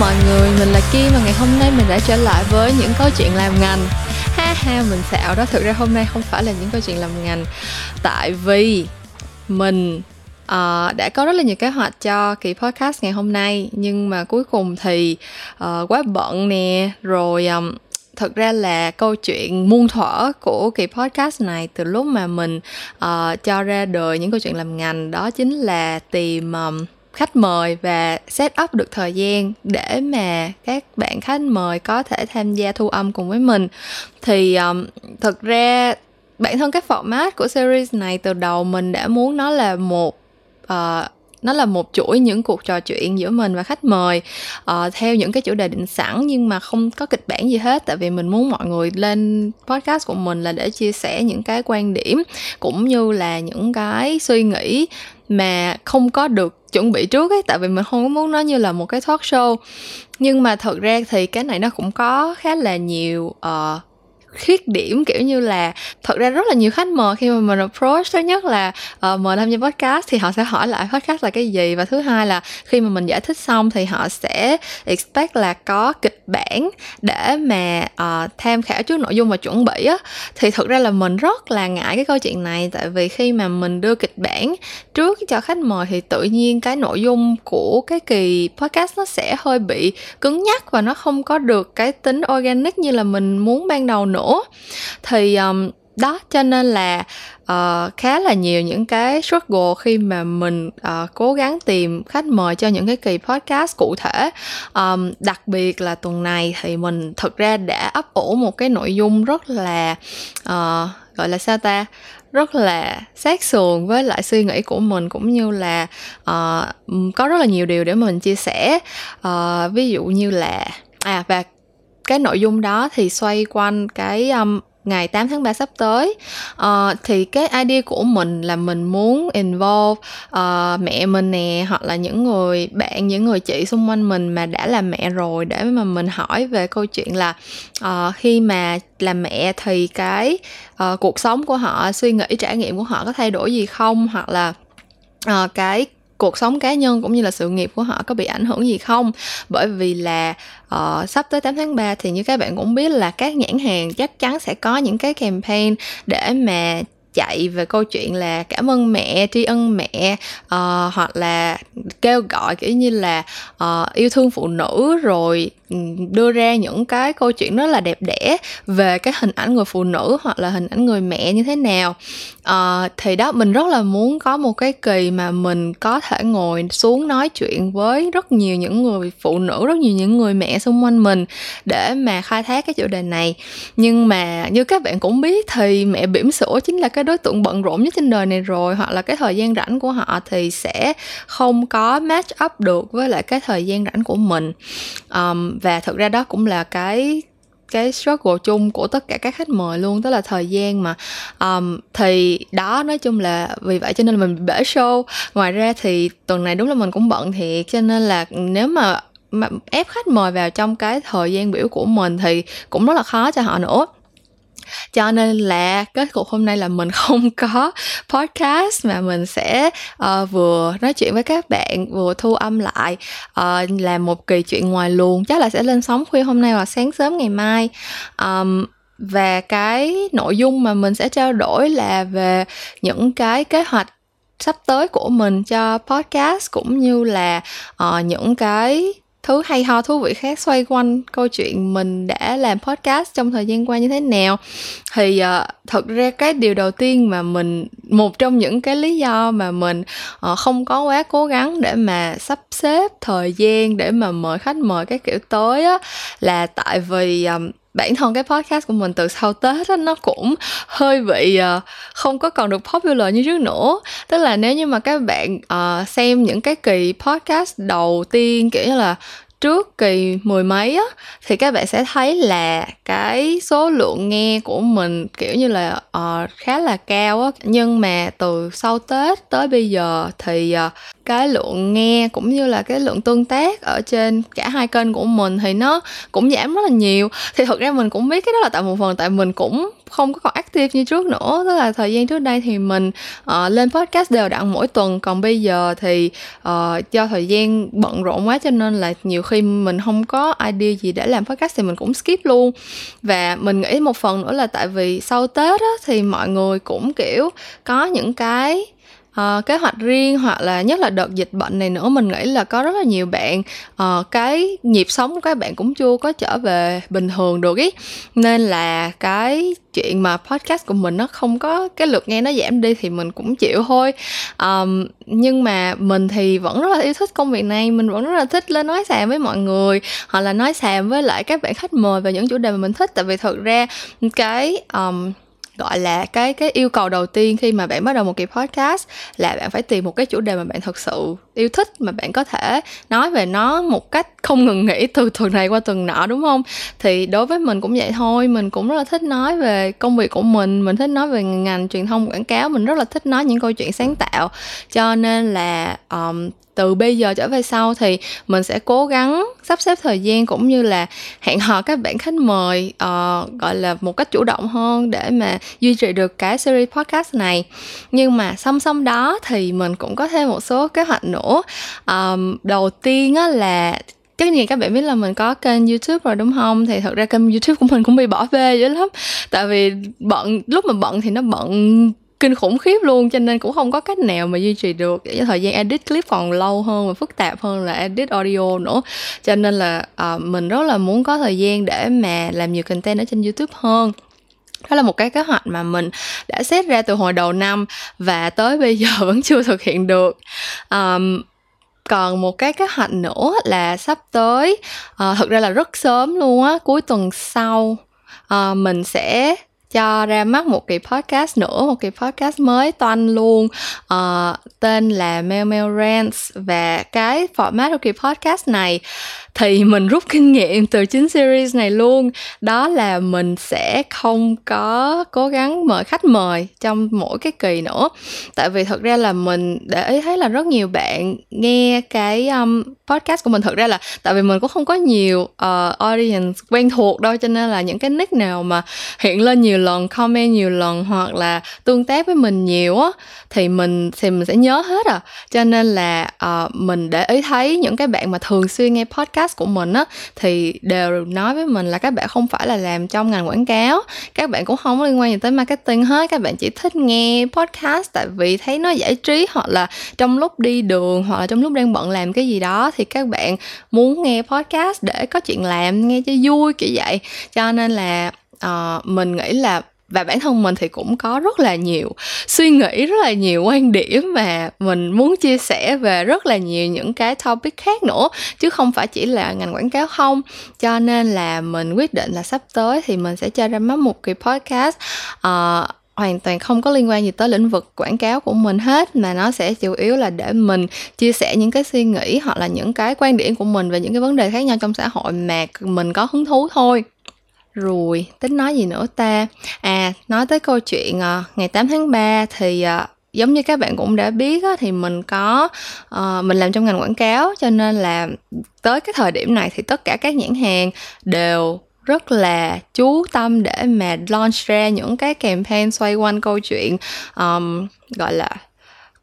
mọi người, mình là Kim và ngày hôm nay mình đã trở lại với những câu chuyện làm ngành. Ha ha, mình xạo đó, thực ra hôm nay không phải là những câu chuyện làm ngành. Tại vì mình uh, đã có rất là nhiều kế hoạch cho kỳ podcast ngày hôm nay. Nhưng mà cuối cùng thì uh, quá bận nè, rồi um, thực ra là câu chuyện muôn thuở của kỳ podcast này từ lúc mà mình uh, cho ra đời những câu chuyện làm ngành đó chính là tìm um, khách mời và set up được thời gian để mà các bạn khách mời có thể tham gia thu âm cùng với mình. Thì um, thực ra bản thân cái format của series này từ đầu mình đã muốn nó là một uh, nó là một chuỗi những cuộc trò chuyện giữa mình và khách mời uh, theo những cái chủ đề định sẵn nhưng mà không có kịch bản gì hết. Tại vì mình muốn mọi người lên podcast của mình là để chia sẻ những cái quan điểm cũng như là những cái suy nghĩ mà không có được chuẩn bị trước ấy tại vì mình không có muốn nó như là một cái talk show. Nhưng mà thật ra thì cái này nó cũng có khá là nhiều uh, khuyết điểm kiểu như là thật ra rất là nhiều khách mời khi mà mình approach thứ nhất là uh, mời tham gia podcast thì họ sẽ hỏi lại podcast là cái gì và thứ hai là khi mà mình giải thích xong thì họ sẽ expect là có kịch bản để mà uh, tham khảo trước nội dung và chuẩn bị á. Thì thật ra là mình rất là ngại cái câu chuyện này tại vì khi mà mình đưa kịch bản trước cho khách mời thì tự nhiên cái nội dung của cái kỳ podcast nó sẽ hơi bị cứng nhắc và nó không có được cái tính organic như là mình muốn ban đầu nữa nữa thì um, đó cho nên là uh, khá là nhiều những cái struggle khi mà mình uh, cố gắng tìm khách mời cho những cái kỳ podcast cụ thể. Um, đặc biệt là tuần này thì mình thực ra đã ấp ủ một cái nội dung rất là uh, gọi là sao ta? Rất là sát sườn với lại suy nghĩ của mình cũng như là uh, có rất là nhiều điều để mình chia sẻ. Uh, ví dụ như là à và cái nội dung đó thì xoay quanh cái um, ngày 8 tháng 3 sắp tới. Uh, thì cái idea của mình là mình muốn involve uh, mẹ mình nè hoặc là những người bạn những người chị xung quanh mình mà đã làm mẹ rồi để mà mình hỏi về câu chuyện là uh, khi mà làm mẹ thì cái uh, cuộc sống của họ suy nghĩ trải nghiệm của họ có thay đổi gì không? Hoặc là uh, cái cuộc sống cá nhân cũng như là sự nghiệp của họ có bị ảnh hưởng gì không? Bởi vì là uh, sắp tới 8 tháng 3 thì như các bạn cũng biết là các nhãn hàng chắc chắn sẽ có những cái campaign để mà chạy về câu chuyện là cảm ơn mẹ tri ân mẹ uh, hoặc là kêu gọi kiểu như là uh, yêu thương phụ nữ rồi ừ, đưa ra những cái câu chuyện rất là đẹp đẽ về cái hình ảnh người phụ nữ hoặc là hình ảnh người mẹ như thế nào. Uh, thì đó mình rất là muốn có một cái kỳ mà mình có thể ngồi xuống nói chuyện với rất nhiều những người phụ nữ rất nhiều những người mẹ xung quanh mình để mà khai thác cái chủ đề này. Nhưng mà như các bạn cũng biết thì mẹ bỉm sữa chính là cái cái đối tượng bận rộn nhất trên đời này rồi hoặc là cái thời gian rảnh của họ thì sẽ không có match up được với lại cái thời gian rảnh của mình. Um, và thực ra đó cũng là cái cái struggle chung của tất cả các khách mời luôn tức là thời gian mà um, thì đó nói chung là vì vậy cho nên là mình bể show. Ngoài ra thì tuần này đúng là mình cũng bận thiệt cho nên là nếu mà mà ép khách mời vào trong cái thời gian biểu của mình thì cũng rất là khó cho họ nữa cho nên là kết cục hôm nay là mình không có podcast mà mình sẽ uh, vừa nói chuyện với các bạn vừa thu âm lại uh, làm một kỳ chuyện ngoài luồng. Chắc là sẽ lên sóng khuya hôm nay hoặc sáng sớm ngày mai. Um, và cái nội dung mà mình sẽ trao đổi là về những cái kế hoạch sắp tới của mình cho podcast cũng như là uh, những cái thứ hay ho thú vị khác xoay quanh câu chuyện mình đã làm podcast trong thời gian qua như thế nào. Thì uh, thật ra cái điều đầu tiên mà mình một trong những cái lý do mà mình uh, không có quá cố gắng để mà sắp xếp thời gian để mà mời khách mời cái kiểu tới á là tại vì um, bản thân cái podcast của mình từ sau tết á nó cũng hơi bị uh, không có còn được popular như trước nữa. Tức là nếu như mà các bạn uh, xem những cái kỳ podcast đầu tiên kiểu như là trước kỳ mười mấy á thì các bạn sẽ thấy là cái số lượng nghe của mình kiểu như là uh, khá là cao á. Nhưng mà từ sau tết tới bây giờ thì uh, cái lượng nghe cũng như là cái lượng tương tác ở trên cả hai kênh của mình thì nó cũng giảm rất là nhiều. Thì thực ra mình cũng biết cái đó là tại một phần tại mình cũng không có còn active như trước nữa. Tức là thời gian trước đây thì mình uh, lên podcast đều đặn mỗi tuần. Còn bây giờ thì uh, do thời gian bận rộn quá cho nên là nhiều khi mình không có idea gì để làm podcast thì mình cũng skip luôn. Và mình nghĩ một phần nữa là tại vì sau tết á, thì mọi người cũng kiểu có những cái uh, kế hoạch riêng hoặc là nhất là đợt dịch bệnh này nữa mình nghĩ là có rất là nhiều bạn uh, cái nhịp sống của các bạn cũng chưa có trở về bình thường được ý. Nên là cái chuyện mà podcast của mình nó không có cái lượt nghe nó giảm đi thì mình cũng chịu thôi. Um, nhưng mà mình thì vẫn rất là yêu thích công việc này mình vẫn rất là thích lên nói xàm với mọi người hoặc là nói xàm với lại các bạn khách mời về những chủ đề mà mình thích. Tại vì thực ra cái um, gọi là cái cái yêu cầu đầu tiên khi mà bạn bắt đầu một kỳ podcast là bạn phải tìm một cái chủ đề mà bạn thật sự yêu thích mà bạn có thể nói về nó một cách không ngừng nghỉ từ tuần này qua tuần nọ đúng không? Thì đối với mình cũng vậy thôi mình cũng rất là thích nói về công việc của mình mình thích nói về ngành truyền thông quảng cáo mình rất là thích nói những câu chuyện sáng tạo. Cho nên là um, từ bây giờ trở về sau thì mình sẽ cố gắng sắp xếp thời gian cũng như là hẹn hò các bạn khách mời uh, gọi là một cách chủ động hơn để mà duy trì được cái series podcast này. Nhưng mà song song đó thì mình cũng có thêm một số kế hoạch nữa. Um, đầu tiên á là tất nhiên các bạn biết là mình có kênh youtube rồi đúng không? Thì thật ra kênh youtube của mình cũng bị bỏ bê dữ lắm. Tại vì bận lúc mà bận thì nó bận kinh khủng khiếp luôn cho nên cũng không có cách nào mà duy trì được. Cái thời gian edit clip còn lâu hơn và phức tạp hơn là edit audio nữa. Cho nên là uh, mình rất là muốn có thời gian để mà làm nhiều content ở trên youtube hơn. Đó là một cái kế hoạch mà mình đã xét ra từ hồi đầu năm và tới bây giờ vẫn chưa thực hiện được. Um, còn một cái kế hoạch nữa là sắp tới ờ, uh, thực ra là rất sớm luôn á cuối tuần sau uh, mình sẽ cho ra mắt một kỳ podcast nữa một kỳ podcast mới toanh luôn. Uh, tên là Mel Mel Rants. Và cái format của kỳ podcast này thì mình rút kinh nghiệm từ chính series này luôn. Đó là mình sẽ không có cố gắng mời khách mời trong mỗi cái kỳ nữa. Tại vì thật ra là mình để ý thấy là rất nhiều bạn nghe cái um, podcast của mình. Thật ra là tại vì mình cũng không có nhiều uh, audience quen thuộc đâu cho nên là những cái nick nào mà hiện lên nhiều lần comment nhiều lần hoặc là tương tác với mình nhiều á thì mình thì mình sẽ nhớ hết à. Cho nên là uh, mình để ý thấy những cái bạn mà thường xuyên nghe podcast podcast của mình á thì đều nói với mình là các bạn không phải là làm trong ngành quảng cáo. Các bạn cũng không liên quan gì tới marketing hết. Các bạn chỉ thích nghe podcast tại vì thấy nó giải trí hoặc là trong lúc đi đường hoặc là trong lúc đang bận làm cái gì đó thì các bạn muốn nghe podcast để có chuyện làm nghe cho vui kiểu vậy. Cho nên là uh, mình nghĩ là và bản thân mình thì cũng có rất là nhiều suy nghĩ rất là nhiều quan điểm mà mình muốn chia sẻ về rất là nhiều những cái topic khác nữa chứ không phải chỉ là ngành quảng cáo không. Cho nên là mình quyết định là sắp tới thì mình sẽ cho ra mắt một cái podcast uh, hoàn toàn không có liên quan gì tới lĩnh vực quảng cáo của mình hết mà nó sẽ chủ yếu là để mình chia sẻ những cái suy nghĩ hoặc là những cái quan điểm của mình về những cái vấn đề khác nhau trong xã hội mà mình có hứng thú thôi rồi, tính nói gì nữa ta? À, nói tới câu chuyện uh, ngày 8 tháng 3 thì uh, giống như các bạn cũng đã biết á, thì mình có uh, mình làm trong ngành quảng cáo cho nên là tới cái thời điểm này thì tất cả các nhãn hàng đều rất là chú tâm để mà launch ra những cái campaign xoay quanh câu chuyện um, gọi là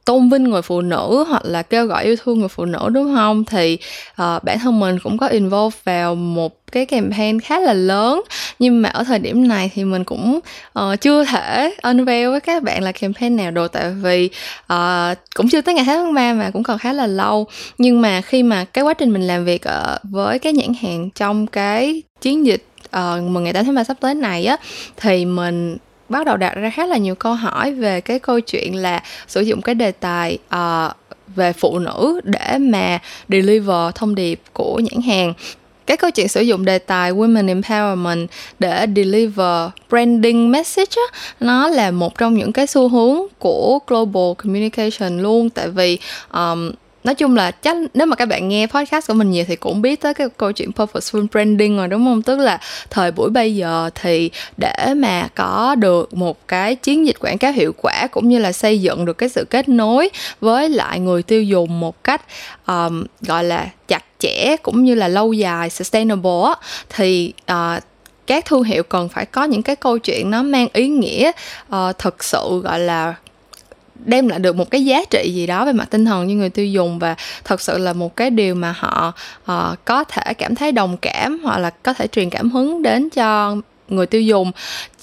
tôn vinh người phụ nữ hoặc là kêu gọi yêu thương người phụ nữ đúng không? Thì uh, bản thân mình cũng có involve vào một cái campaign khá là lớn. Nhưng mà ở thời điểm này thì mình cũng uh, chưa thể unveil với các bạn là campaign nào đồ tại vì uh, cũng chưa tới ngày tháng ba mà cũng còn khá là lâu. Nhưng mà khi mà cái quá trình mình làm việc uh, với cái nhãn hàng trong cái chiến dịch uh, mừng ngày 8 tháng 3 sắp tới này á thì mình bắt đầu đặt ra khá là nhiều câu hỏi về cái câu chuyện là sử dụng cái đề tài uh, về phụ nữ để mà deliver thông điệp của nhãn hàng. Cái câu chuyện sử dụng đề tài women empowerment để deliver branding message á, nó là một trong những cái xu hướng của global communication luôn. Tại vì um, nói chung là chắc nếu mà các bạn nghe podcast của mình nhiều thì cũng biết tới cái câu chuyện purposeful branding rồi đúng không? Tức là thời buổi bây giờ thì để mà có được một cái chiến dịch quảng cáo hiệu quả cũng như là xây dựng được cái sự kết nối với lại người tiêu dùng một cách um, gọi là chặt chẽ cũng như là lâu dài sustainable thì uh, các thương hiệu cần phải có những cái câu chuyện nó mang ý nghĩa uh, thực sự gọi là đem lại được một cái giá trị gì đó về mặt tinh thần như người tiêu dùng và thật sự là một cái điều mà họ uh, có thể cảm thấy đồng cảm hoặc là có thể truyền cảm hứng đến cho người tiêu dùng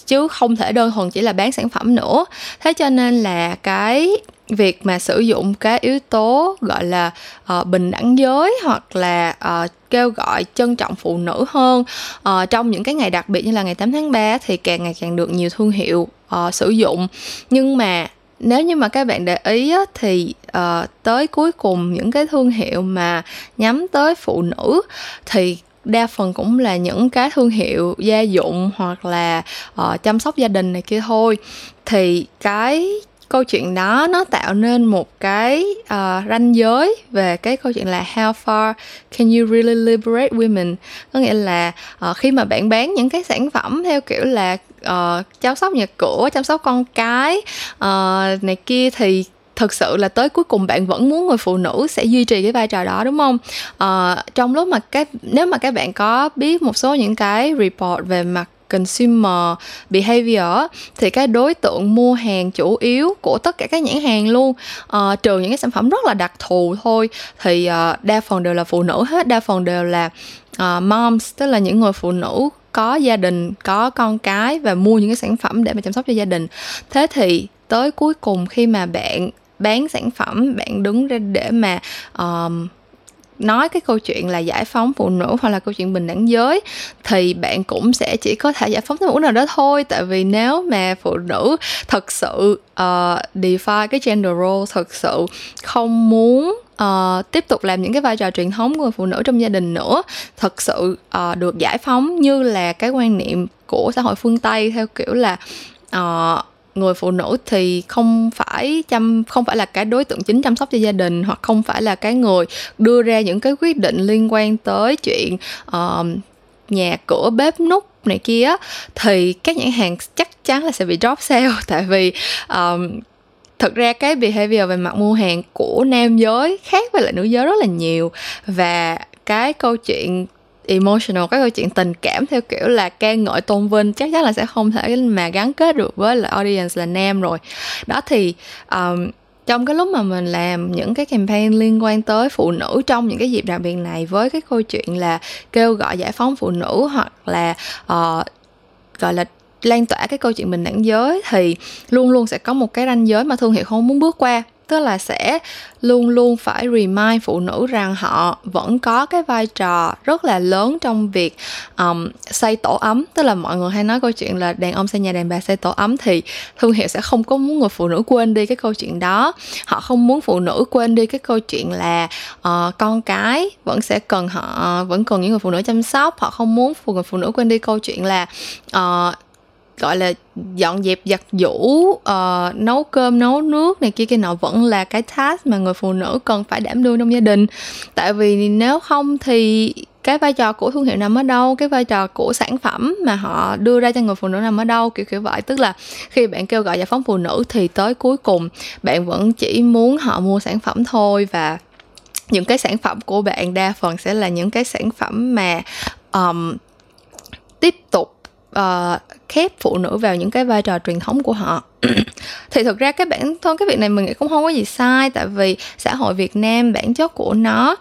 chứ không thể đơn thuần chỉ là bán sản phẩm nữa. Thế cho nên là cái việc mà sử dụng cái yếu tố gọi là uh, bình đẳng giới hoặc là uh, kêu gọi trân trọng phụ nữ hơn uh, trong những cái ngày đặc biệt như là ngày 8 tháng 3 thì càng ngày càng được nhiều thương hiệu uh, sử dụng. Nhưng mà nếu như mà các bạn để ý á, thì uh, tới cuối cùng những cái thương hiệu mà nhắm tới phụ nữ thì đa phần cũng là những cái thương hiệu gia dụng hoặc là uh, chăm sóc gia đình này kia thôi. Thì cái câu chuyện đó nó tạo nên một cái uh, ranh giới về cái câu chuyện là how far can you really liberate women? Có nghĩa là uh, khi mà bạn bán những cái sản phẩm theo kiểu là uh, chăm sóc nhà cửa chăm sóc con cái. Uh, này kia thì thực sự là tới cuối cùng bạn vẫn muốn người phụ nữ sẽ duy trì cái vai trò đó đúng không? Uh, trong lúc mà cái nếu mà các bạn có biết một số những cái report về mặt consumer behavior thì cái đối tượng mua hàng chủ yếu của tất cả các nhãn hàng luôn. Uh, trừ những cái sản phẩm rất là đặc thù thôi thì uh, đa phần đều là phụ nữ hết. Đa phần đều là uh, moms tức là những người phụ nữ có gia đình có con cái và mua những cái sản phẩm để mà chăm sóc cho gia đình. Thế thì tới cuối cùng khi mà bạn bán sản phẩm bạn đứng ra để mà um, nói cái câu chuyện là giải phóng phụ nữ hoặc là câu chuyện bình đẳng giới thì bạn cũng sẽ chỉ có thể giải phóng tới một nào đó thôi. Tại vì nếu mà phụ nữ thật sự uh, defy cái gender role thật sự không muốn uh, tiếp tục làm những cái vai trò truyền thống của người phụ nữ trong gia đình nữa. Thật sự uh, được giải phóng như là cái quan niệm của xã hội phương tây theo kiểu là uh, người phụ nữ thì không phải chăm không phải là cái đối tượng chính chăm sóc cho gia đình hoặc không phải là cái người đưa ra những cái quyết định liên quan tới chuyện uh, nhà cửa bếp nút này kia thì các nhãn hàng chắc chắn là sẽ bị drop sale. Tại vì um, thực ra cái behavior về mặt mua hàng của nam giới khác với lại nữ giới rất là nhiều. Và cái câu chuyện emotional cái câu chuyện tình cảm theo kiểu là ca ngợi tôn vinh chắc chắn là sẽ không thể mà gắn kết được với lại audience là nam rồi. Đó thì um, trong cái lúc mà mình làm những cái campaign liên quan tới phụ nữ trong những cái dịp đặc biệt này với cái câu chuyện là kêu gọi giải phóng phụ nữ hoặc là uh, gọi là lan tỏa cái câu chuyện bình đẳng giới thì luôn luôn sẽ có một cái ranh giới mà thương hiệu không muốn bước qua. Tức là sẽ luôn luôn phải remind phụ nữ rằng họ vẫn có cái vai trò rất là lớn trong việc um, xây tổ ấm. Tức là mọi người hay nói câu chuyện là đàn ông xây nhà đàn bà xây tổ ấm thì thương hiệu sẽ không có muốn người phụ nữ quên đi cái câu chuyện đó. Họ không muốn phụ nữ quên đi cái câu chuyện là uh, con cái vẫn sẽ cần họ ờ, vẫn cần những người phụ nữ chăm sóc. Họ không muốn phụ người phụ nữ quên đi câu chuyện là uh, gọi là dọn dẹp giặt giũ uh, nấu cơm nấu nước này kia kia nọ vẫn là cái task mà người phụ nữ cần phải đảm đương trong gia đình. Tại vì nếu không thì cái vai trò của thương hiệu nằm ở đâu cái vai trò của sản phẩm mà họ đưa ra cho người phụ nữ nằm ở đâu kiểu kiểu vậy. Tức là khi bạn kêu gọi giải phóng phụ nữ thì tới cuối cùng bạn vẫn chỉ muốn họ mua sản phẩm thôi và những cái sản phẩm của bạn đa phần sẽ là những cái sản phẩm mà um, tiếp tục uh, khép phụ nữ vào những cái vai trò truyền thống của họ. Thì thực ra cái bản thân cái việc này mình nghĩ cũng không có gì sai tại vì xã hội Việt Nam bản chất của nó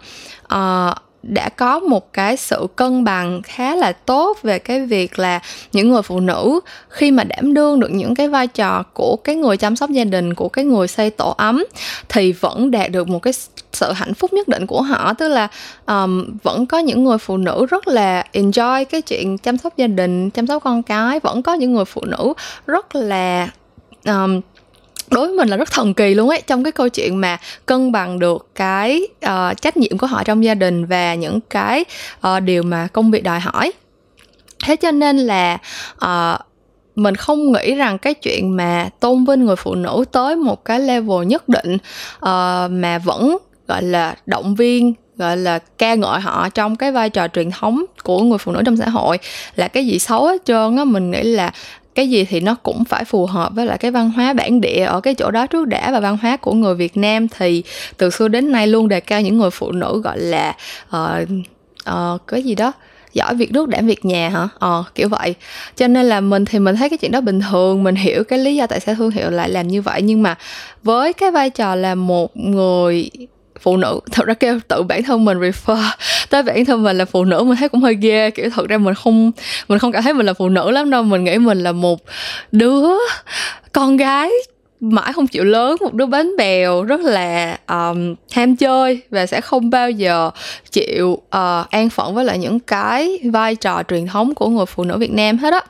uh, đã có một cái sự cân bằng khá là tốt về cái việc là những người phụ nữ khi mà đảm đương được những cái vai trò của cái người chăm sóc gia đình của cái người xây tổ ấm thì vẫn đạt được một cái sự hạnh phúc nhất định của họ. Tức là um, vẫn có những người phụ nữ rất là enjoy cái chuyện chăm sóc gia đình chăm sóc con cái vẫn có những người phụ nữ rất là um, đối với mình là rất thần kỳ luôn ấy trong cái câu chuyện mà cân bằng được cái uh, trách nhiệm của họ trong gia đình và những cái uh, điều mà công việc đòi hỏi. Thế cho nên là uh, mình không nghĩ rằng cái chuyện mà tôn vinh người phụ nữ tới một cái level nhất định uh, mà vẫn gọi là động viên gọi là ca ngợi họ trong cái vai trò truyền thống của người phụ nữ trong xã hội là cái gì xấu hết trơn á mình nghĩ là cái gì thì nó cũng phải phù hợp với lại cái văn hóa bản địa. Ở cái chỗ đó trước đã và văn hóa của người Việt Nam thì từ xưa đến nay luôn đề cao những người phụ nữ gọi là uh, uh, cái gì đó giỏi việc nước đảm việc nhà hả? Ờ kiểu vậy. Cho nên là mình thì mình thấy cái chuyện đó bình thường mình hiểu cái lý do tại sao thương hiệu lại làm như vậy. Nhưng mà với cái vai trò là một người phụ nữ. Thật ra kêu tự bản thân mình refer tới bản thân mình là phụ nữ mình thấy cũng hơi ghê. Kiểu thật ra mình không mình không cảm thấy mình là phụ nữ lắm đâu. Mình nghĩ mình là một đứa con gái mãi không chịu lớn một đứa bánh bèo rất là um, ham chơi và sẽ không bao giờ chịu uh, an phận với lại những cái vai trò truyền thống của người phụ nữ Việt Nam hết á.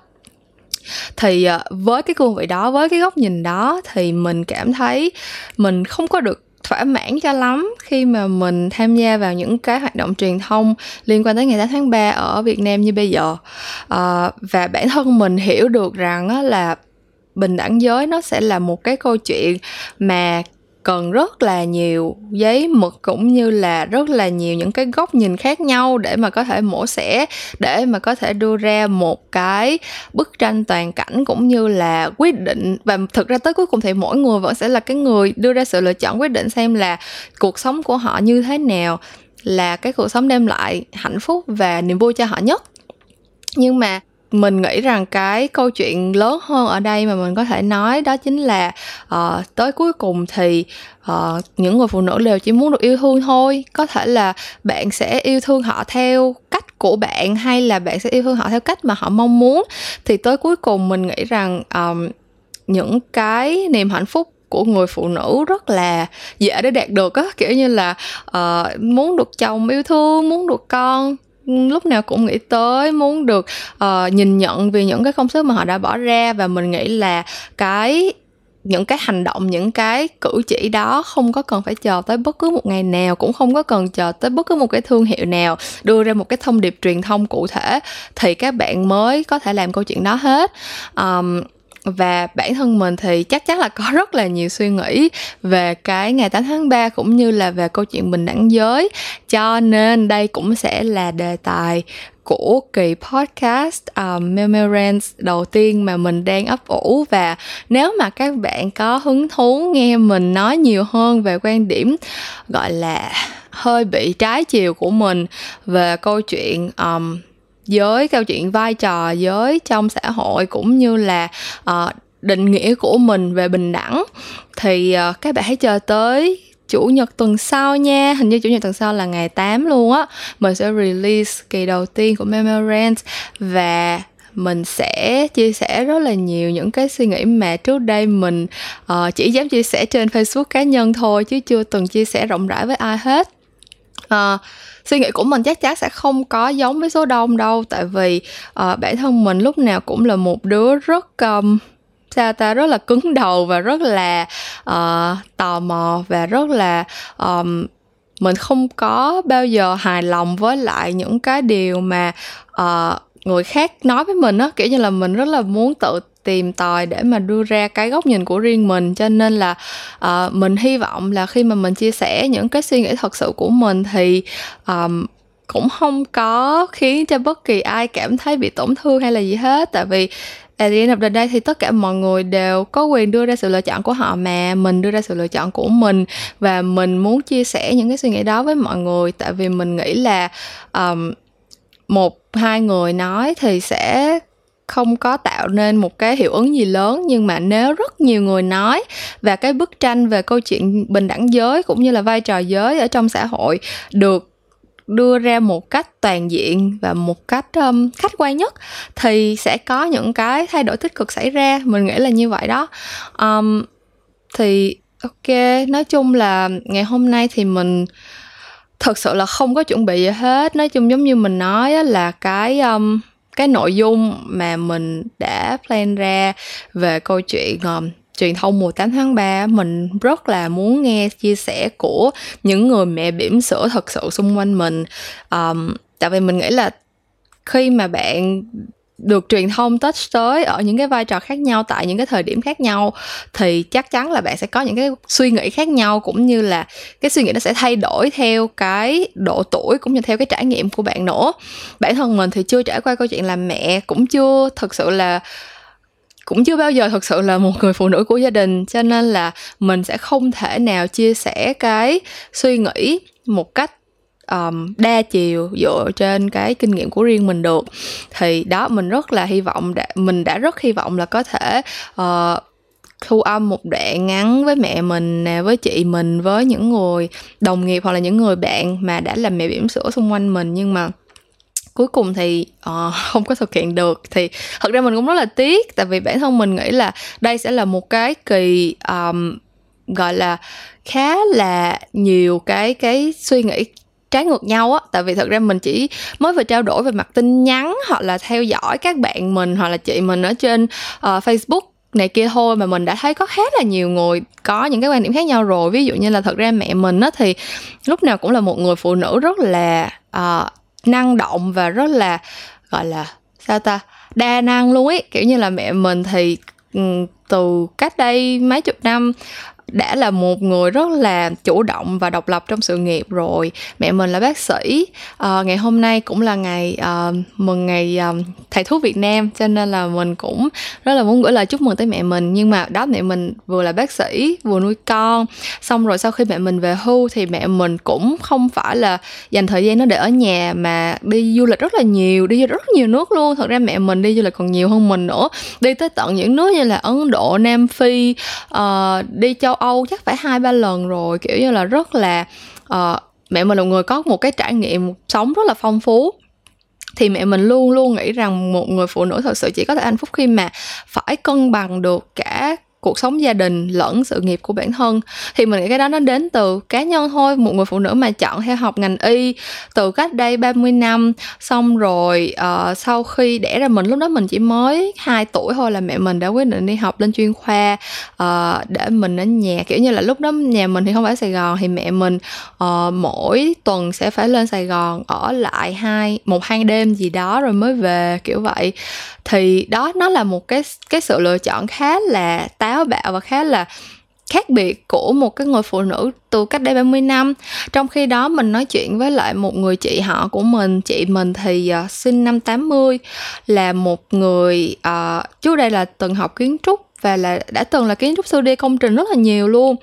Thì uh, với cái cương vị đó với cái góc nhìn đó thì mình cảm thấy mình không có được thỏa mãn cho lắm khi mà mình tham gia vào những cái hoạt động truyền thông liên quan tới ngày 8 tháng 3 ở Việt Nam như bây giờ. À, và bản thân mình hiểu được rằng là bình đẳng giới nó sẽ là một cái câu chuyện mà cần rất là nhiều giấy mực cũng như là rất là nhiều những cái góc nhìn khác nhau để mà có thể mổ xẻ, để mà có thể đưa ra một cái bức tranh toàn cảnh cũng như là quyết định. Và thực ra tới cuối cùng thì mỗi người vẫn sẽ là cái người đưa ra sự lựa chọn quyết định xem là cuộc sống của họ như thế nào, là cái cuộc sống đem lại hạnh phúc và niềm vui cho họ nhất. Nhưng mà mình nghĩ rằng cái câu chuyện lớn hơn ở đây mà mình có thể nói đó chính là uh, tới cuối cùng thì uh, những người phụ nữ đều chỉ muốn được yêu thương thôi. Có thể là bạn sẽ yêu thương họ theo cách của bạn hay là bạn sẽ yêu thương họ theo cách mà họ mong muốn. Thì tới cuối cùng mình nghĩ rằng um, những cái niềm hạnh phúc của người phụ nữ rất là dễ để đạt được á. Kiểu như là uh, muốn được chồng yêu thương muốn được con lúc nào cũng nghĩ tới muốn được uh, nhìn nhận vì những cái công sức mà họ đã bỏ ra và mình nghĩ là cái những cái hành động những cái cử chỉ đó không có cần phải chờ tới bất cứ một ngày nào cũng không có cần chờ tới bất cứ một cái thương hiệu nào đưa ra một cái thông điệp truyền thông cụ thể thì các bạn mới có thể làm câu chuyện đó hết. Um, và bản thân mình thì chắc chắn là có rất là nhiều suy nghĩ về cái ngày 8 tháng 3 cũng như là về câu chuyện bình đẳng giới. Cho nên đây cũng sẽ là đề tài của kỳ podcast ờ, um, Memorance đầu tiên mà mình đang ấp ủ. Và nếu mà các bạn có hứng thú nghe mình nói nhiều hơn về quan điểm gọi là hơi bị trái chiều của mình về câu chuyện um, giới câu chuyện vai trò giới trong xã hội cũng như là uh, định nghĩa của mình về bình đẳng. Thì uh, các bạn hãy chờ tới chủ nhật tuần sau nha. Hình như chủ nhật tuần sau là ngày 8 luôn á. Mình sẽ release kỳ đầu tiên của Memorand và mình sẽ chia sẻ rất là nhiều những cái suy nghĩ mà trước đây mình uh, chỉ dám chia sẻ trên Facebook cá nhân thôi chứ chưa từng chia sẻ rộng rãi với ai hết. Uh, suy nghĩ của mình chắc chắn sẽ không có giống với số đông đâu. Tại vì uh, bản thân mình lúc nào cũng là một đứa rất um, sao ta rất là cứng đầu và rất là uh, tò mò và rất là um, mình không có bao giờ hài lòng với lại những cái điều mà uh, người khác nói với mình á. Kiểu như là mình rất là muốn tự tìm tòi để mà đưa ra cái góc nhìn của riêng mình. Cho nên là uh, mình hy vọng là khi mà mình chia sẻ những cái suy nghĩ thật sự của mình thì um, cũng không có khiến cho bất kỳ ai cảm thấy bị tổn thương hay là gì hết. Tại vì at the end of the day thì tất cả mọi người đều có quyền đưa ra sự lựa chọn của họ mà mình đưa ra sự lựa chọn của mình và mình muốn chia sẻ những cái suy nghĩ đó với mọi người. Tại vì mình nghĩ là um, một hai người nói thì sẽ không có tạo nên một cái hiệu ứng gì lớn nhưng mà nếu rất nhiều người nói và cái bức tranh về câu chuyện bình đẳng giới cũng như là vai trò giới ở trong xã hội được đưa ra một cách toàn diện và một cách um, khách quan nhất thì sẽ có những cái thay đổi tích cực xảy ra. Mình nghĩ là như vậy đó. Um, thì ok nói chung là ngày hôm nay thì mình thật sự là không có chuẩn bị gì hết. Nói chung giống như mình nói là cái um, cái nội dung mà mình đã plan ra về câu chuyện um, truyền thông mùa 8 tháng 3 mình rất là muốn nghe chia sẻ của những người mẹ bỉm sữa thật sự xung quanh mình. Um, tại vì mình nghĩ là khi mà bạn được truyền thông touch tới ở những cái vai trò khác nhau tại những cái thời điểm khác nhau, thì chắc chắn là bạn sẽ có những cái suy nghĩ khác nhau, cũng như là cái suy nghĩ nó sẽ thay đổi theo cái độ tuổi cũng như theo cái trải nghiệm của bạn nữa. Bản thân mình thì chưa trải qua câu chuyện làm mẹ cũng chưa thực sự là, cũng chưa bao giờ thực sự là một người phụ nữ của gia đình, cho nên là mình sẽ không thể nào chia sẻ cái suy nghĩ một cách um, đa chiều dựa trên cái kinh nghiệm của riêng mình được. Thì đó mình rất là hy vọng đã, mình đã rất hy vọng là có thể uh, thu âm một đoạn ngắn với mẹ mình nè với chị mình với những người đồng nghiệp hoặc là những người bạn mà đã làm mẹ bỉm sữa xung quanh mình. Nhưng mà cuối cùng thì uh, không có thực hiện được. Thì thật ra mình cũng rất là tiếc tại vì bản thân mình nghĩ là đây sẽ là một cái kỳ um, gọi là khá là nhiều cái cái suy nghĩ trái ngược nhau á. Tại vì thật ra mình chỉ mới vừa trao đổi về mặt tin nhắn hoặc là theo dõi các bạn mình hoặc là chị mình ở trên uh, facebook này kia thôi mà mình đã thấy có khá là nhiều người có những cái quan điểm khác nhau rồi. Ví dụ như là thật ra mẹ mình á thì lúc nào cũng là một người phụ nữ rất là uh, năng động và rất là gọi là sao ta đa năng luôn ấy. Kiểu như là mẹ mình thì từ cách đây mấy chục năm đã là một người rất là chủ động và độc lập trong sự nghiệp rồi. Mẹ mình là bác sĩ. À, ngày hôm nay cũng là ngày à, mừng ngày à, thầy thuốc Việt Nam cho nên là mình cũng rất là muốn gửi lời chúc mừng tới mẹ mình. Nhưng mà đó mẹ mình vừa là bác sĩ vừa nuôi con. Xong rồi sau khi mẹ mình về hưu thì mẹ mình cũng không phải là dành thời gian nó để ở nhà mà đi du lịch rất là nhiều đi rất nhiều nước luôn. Thật ra mẹ mình đi du lịch còn nhiều hơn mình nữa. Đi tới tận những nước như là Ấn Độ Nam Phi uh, đi châu châu Âu chắc phải hai ba lần rồi. Kiểu như là rất là uh, mẹ mình là người có một cái trải nghiệm sống rất là phong phú. Thì mẹ mình luôn luôn nghĩ rằng một người phụ nữ thật sự chỉ có thể hạnh phúc khi mà phải cân bằng được cả cuộc sống gia đình lẫn sự nghiệp của bản thân. Thì mình nghĩ cái đó nó đến từ cá nhân thôi một người phụ nữ mà chọn theo học ngành y từ cách đây 30 năm. Xong rồi uh, sau khi đẻ ra mình lúc đó mình chỉ mới 2 tuổi thôi là mẹ mình đã quyết định đi học lên chuyên khoa uh, để mình ở nhà. Kiểu như là lúc đó nhà mình thì không phải Sài Gòn thì mẹ mình uh, mỗi tuần sẽ phải lên Sài Gòn ở lại hai một hai đêm gì đó rồi mới về kiểu vậy. Thì đó nó là một cái cái sự lựa chọn khá là táo bạo và khá là khác biệt của một cái người phụ nữ từ cách đây 30 năm. Trong khi đó mình nói chuyện với lại một người chị họ của mình. Chị mình thì uh, sinh năm 80 Là một người uh, Trước đây là từng học kiến trúc Và là đã từng là kiến trúc sư đi công trình rất là nhiều luôn.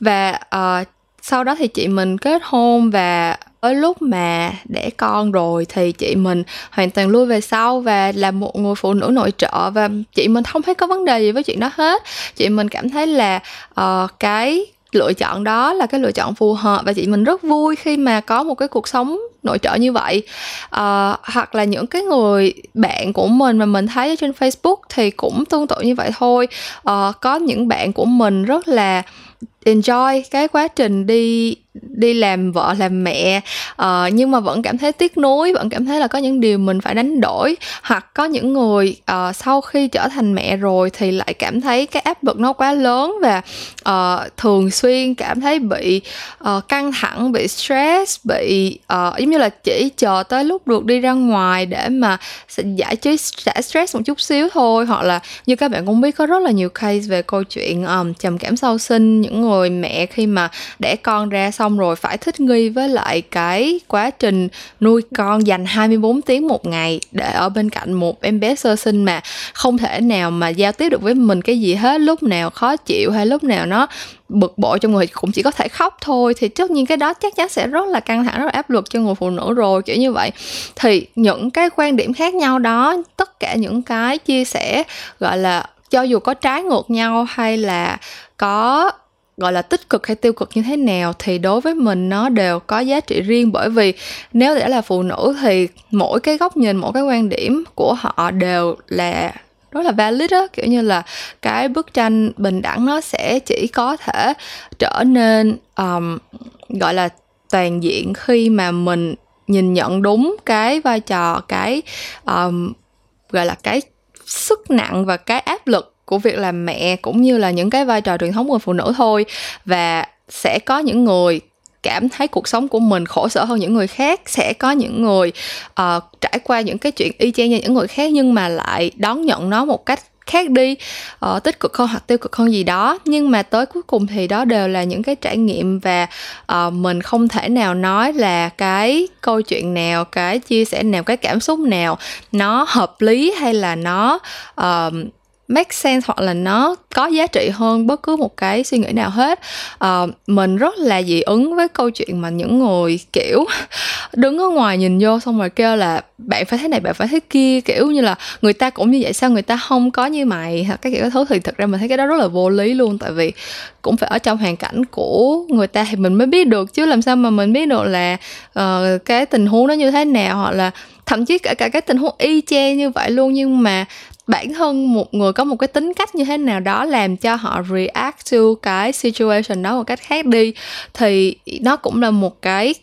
Và uh, sau đó thì chị mình kết hôn và tới lúc mà đẻ con rồi thì chị mình hoàn toàn lui về sau và là một người phụ nữ nội trợ và chị mình không thấy có vấn đề gì với chuyện đó hết. Chị mình cảm thấy là uh, cái lựa chọn đó là cái lựa chọn phù hợp và chị mình rất vui khi mà có một cái cuộc sống nội trợ như vậy. Uh, hoặc là những cái người bạn của mình mà mình thấy ở trên Facebook thì cũng tương tự như vậy thôi. Uh, có những bạn của mình rất là enjoy cái quá trình đi đi làm vợ làm mẹ uh, nhưng mà vẫn cảm thấy tiếc nuối vẫn cảm thấy là có những điều mình phải đánh đổi. Hoặc có những người uh, sau khi trở thành mẹ rồi thì lại cảm thấy cái áp lực nó quá lớn và uh, thường xuyên cảm thấy bị uh, căng thẳng bị stress bị uh, giống như là chỉ chờ tới lúc được đi ra ngoài để mà giải trí giải stress một chút xíu thôi. Hoặc là như các bạn cũng biết có rất là nhiều case về câu chuyện um, trầm cảm sau sinh. Những người mẹ khi mà đẻ con ra xong xong rồi phải thích nghi với lại cái quá trình nuôi con dành 24 tiếng một ngày để ở bên cạnh một em bé sơ sinh mà không thể nào mà giao tiếp được với mình cái gì hết. Lúc nào khó chịu hay lúc nào nó bực bội trong người cũng chỉ có thể khóc thôi. Thì tất nhiên cái đó chắc chắn sẽ rất là căng thẳng, rất là áp lực cho người phụ nữ rồi, kiểu như vậy. Thì những cái quan điểm khác nhau đó, tất cả những cái chia sẻ, gọi là, cho dù có trái ngược nhau hay là có gọi là tích cực hay tiêu cực như thế nào thì đối với mình nó đều có giá trị riêng. Bởi vì nếu để là phụ nữ thì mỗi cái góc nhìn mỗi cái quan điểm của họ đều là rất là valid á. Kiểu như là cái bức tranh bình đẳng nó sẽ chỉ có thể trở nên um, gọi là toàn diện khi mà mình nhìn nhận đúng cái vai trò cái um, gọi là cái sức nặng và cái áp lực của việc làm mẹ cũng như là những cái vai trò truyền thống của phụ nữ thôi. Và sẽ có những người cảm thấy cuộc sống của mình khổ sở hơn những người khác. Sẽ có những người uh, trải qua những cái chuyện y chang như những người khác nhưng mà lại đón nhận nó một cách khác đi uh, tích cực hơn hoặc tiêu cực hơn gì đó. Nhưng mà tới cuối cùng thì đó đều là những cái trải nghiệm và uh, mình không thể nào nói là cái câu chuyện nào cái chia sẻ nào cái cảm xúc nào nó hợp lý hay là nó uh, make sense hoặc là nó có giá trị hơn bất cứ một cái suy nghĩ nào hết. Uh, mình rất là dị ứng với câu chuyện mà những người kiểu đứng ở ngoài nhìn vô xong rồi kêu là bạn phải thế này bạn phải thế kia kiểu như là người ta cũng như vậy. Sao người ta không có như mày? Hoặc cái kiểu thứ thì thật ra mình thấy cái đó rất là vô lý luôn tại vì cũng phải ở trong hoàn cảnh của người ta thì mình mới biết được chứ làm sao mà mình biết được là uh, cái tình huống nó như thế nào hoặc là thậm chí cả cả cái tình huống y chang như vậy luôn. Nhưng mà bản thân một người có một cái tính cách như thế nào đó làm cho họ react to cái situation đó một cách khác đi, thì nó cũng là một cái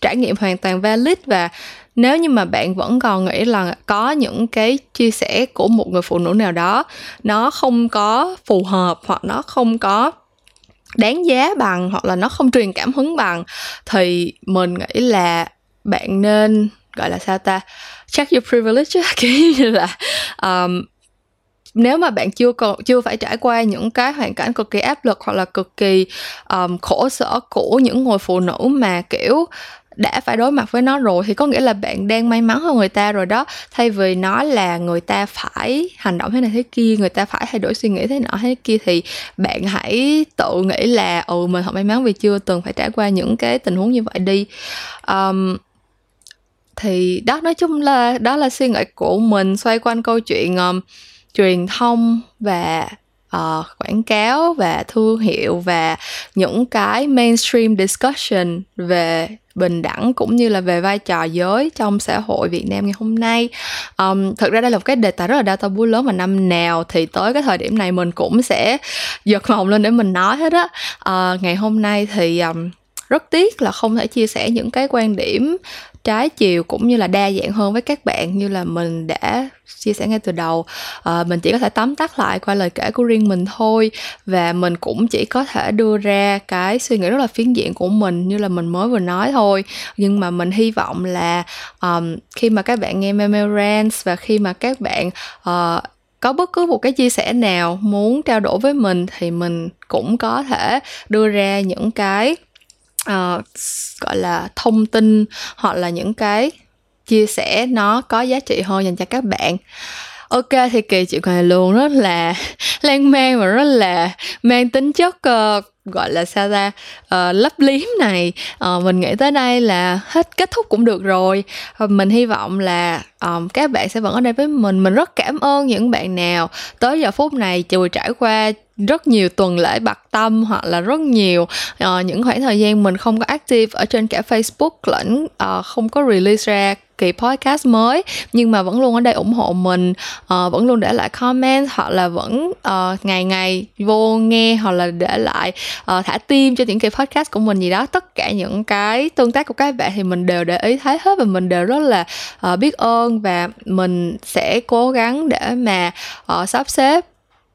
trải nghiệm hoàn toàn valid. Và nếu như mà bạn vẫn còn nghĩ là có những cái chia sẻ của một người phụ nữ nào đó, nó không có phù hợp hoặc nó không có đáng giá bằng hoặc là nó không truyền cảm hứng bằng, thì mình nghĩ là bạn nên, gọi là sao ta check your privilege kiểu như là um, nếu mà bạn chưa còn chưa phải trải qua những cái hoàn cảnh cực kỳ áp lực hoặc là cực kỳ um, khổ sở của những người phụ nữ mà kiểu đã phải đối mặt với nó rồi thì có nghĩa là bạn đang may mắn hơn người ta rồi đó. Thay vì nói là người ta phải hành động thế này thế kia người ta phải thay đổi suy nghĩ thế nọ thế kia thì bạn hãy tự nghĩ là ừ mình thật may mắn vì chưa từng phải trải qua những cái tình huống như vậy đi. Um, thì đó nói chung là đó là suy nghĩ của mình xoay quanh câu chuyện um, truyền thông và uh, quảng cáo và thương hiệu và những cái mainstream discussion về bình đẳng cũng như là về vai trò giới trong xã hội Việt Nam ngày hôm nay. Um, thực ra đây là một cái đề tài rất là đa tabu lớn mà năm nào thì tới cái thời điểm này mình cũng sẽ giật mộng lên để mình nói hết á. Uh, ngày hôm nay thì um, rất tiếc là không thể chia sẻ những cái quan điểm trái chiều cũng như là đa dạng hơn với các bạn như là mình đã chia sẻ ngay từ đầu. À, mình chỉ có thể tóm tắt lại qua lời kể của riêng mình thôi và mình cũng chỉ có thể đưa ra cái suy nghĩ rất là phiến diện của mình như là mình mới vừa nói thôi. Nhưng mà mình hy vọng là um, khi mà các bạn nghe Memo và khi mà các bạn uh, có bất cứ một cái chia sẻ nào muốn trao đổi với mình thì mình cũng có thể đưa ra những cái uh, gọi là thông tin hoặc là những cái chia sẻ nó có giá trị hơn dành cho các bạn. Ok thì kỳ chuyện này luôn rất là lan man và rất là mang tính chất uh, gọi là sao ra uh, ờ, lấp liếm này. Uh, mình nghĩ tới đây là hết kết thúc cũng được rồi. Uh, mình hy vọng là um, các bạn sẽ vẫn ở đây với mình. Mình rất cảm ơn những bạn nào tới giờ phút này vừa trải qua rất nhiều tuần lễ bạc tâm hoặc là rất nhiều uh, những khoảng thời gian mình không có active ở trên cả Facebook lẫn uh, không có release ra kỳ podcast mới. Nhưng mà vẫn luôn ở đây ủng hộ mình uh, vẫn luôn để lại comment hoặc là vẫn uh, ngày ngày vô nghe hoặc là để lại uh, thả tim cho những kỳ podcast của mình gì đó. Tất cả những cái tương tác của các bạn thì mình đều để ý thấy hết và mình đều rất là uh, biết ơn và mình sẽ cố gắng để mà uh, sắp xếp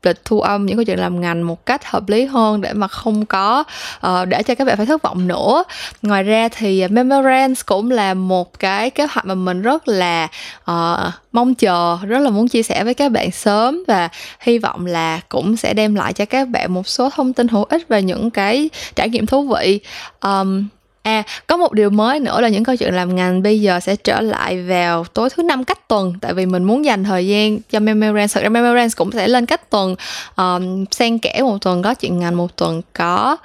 lịch thu âm những câu chuyện làm ngành một cách hợp lý hơn để mà không có uh, để cho các bạn phải thất vọng nữa. Ngoài ra thì Memorance cũng là một cái kế hoạch mà mình rất là uh, mong chờ rất là muốn chia sẻ với các bạn sớm và hy vọng là cũng sẽ đem lại cho các bạn một số thông tin hữu ích và những cái trải nghiệm thú vị. Um, À, có một điều mới nữa là những câu chuyện làm ngành bây giờ sẽ trở lại vào tối thứ năm cách tuần tại vì mình muốn dành thời gian cho Memorance. Thật ra Memorance cũng sẽ lên cách tuần um, xen kẽ một tuần có chuyện ngành một tuần có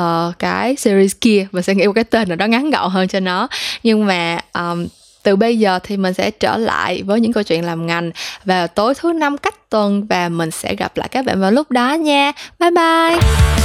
uh, cái series kia mình sẽ nghĩ một cái tên nào đó ngắn gọn hơn cho nó. Nhưng mà um, từ bây giờ thì mình sẽ trở lại với những câu chuyện làm ngành vào tối thứ năm cách tuần và mình sẽ gặp lại các bạn vào lúc đó nha. Bye bye!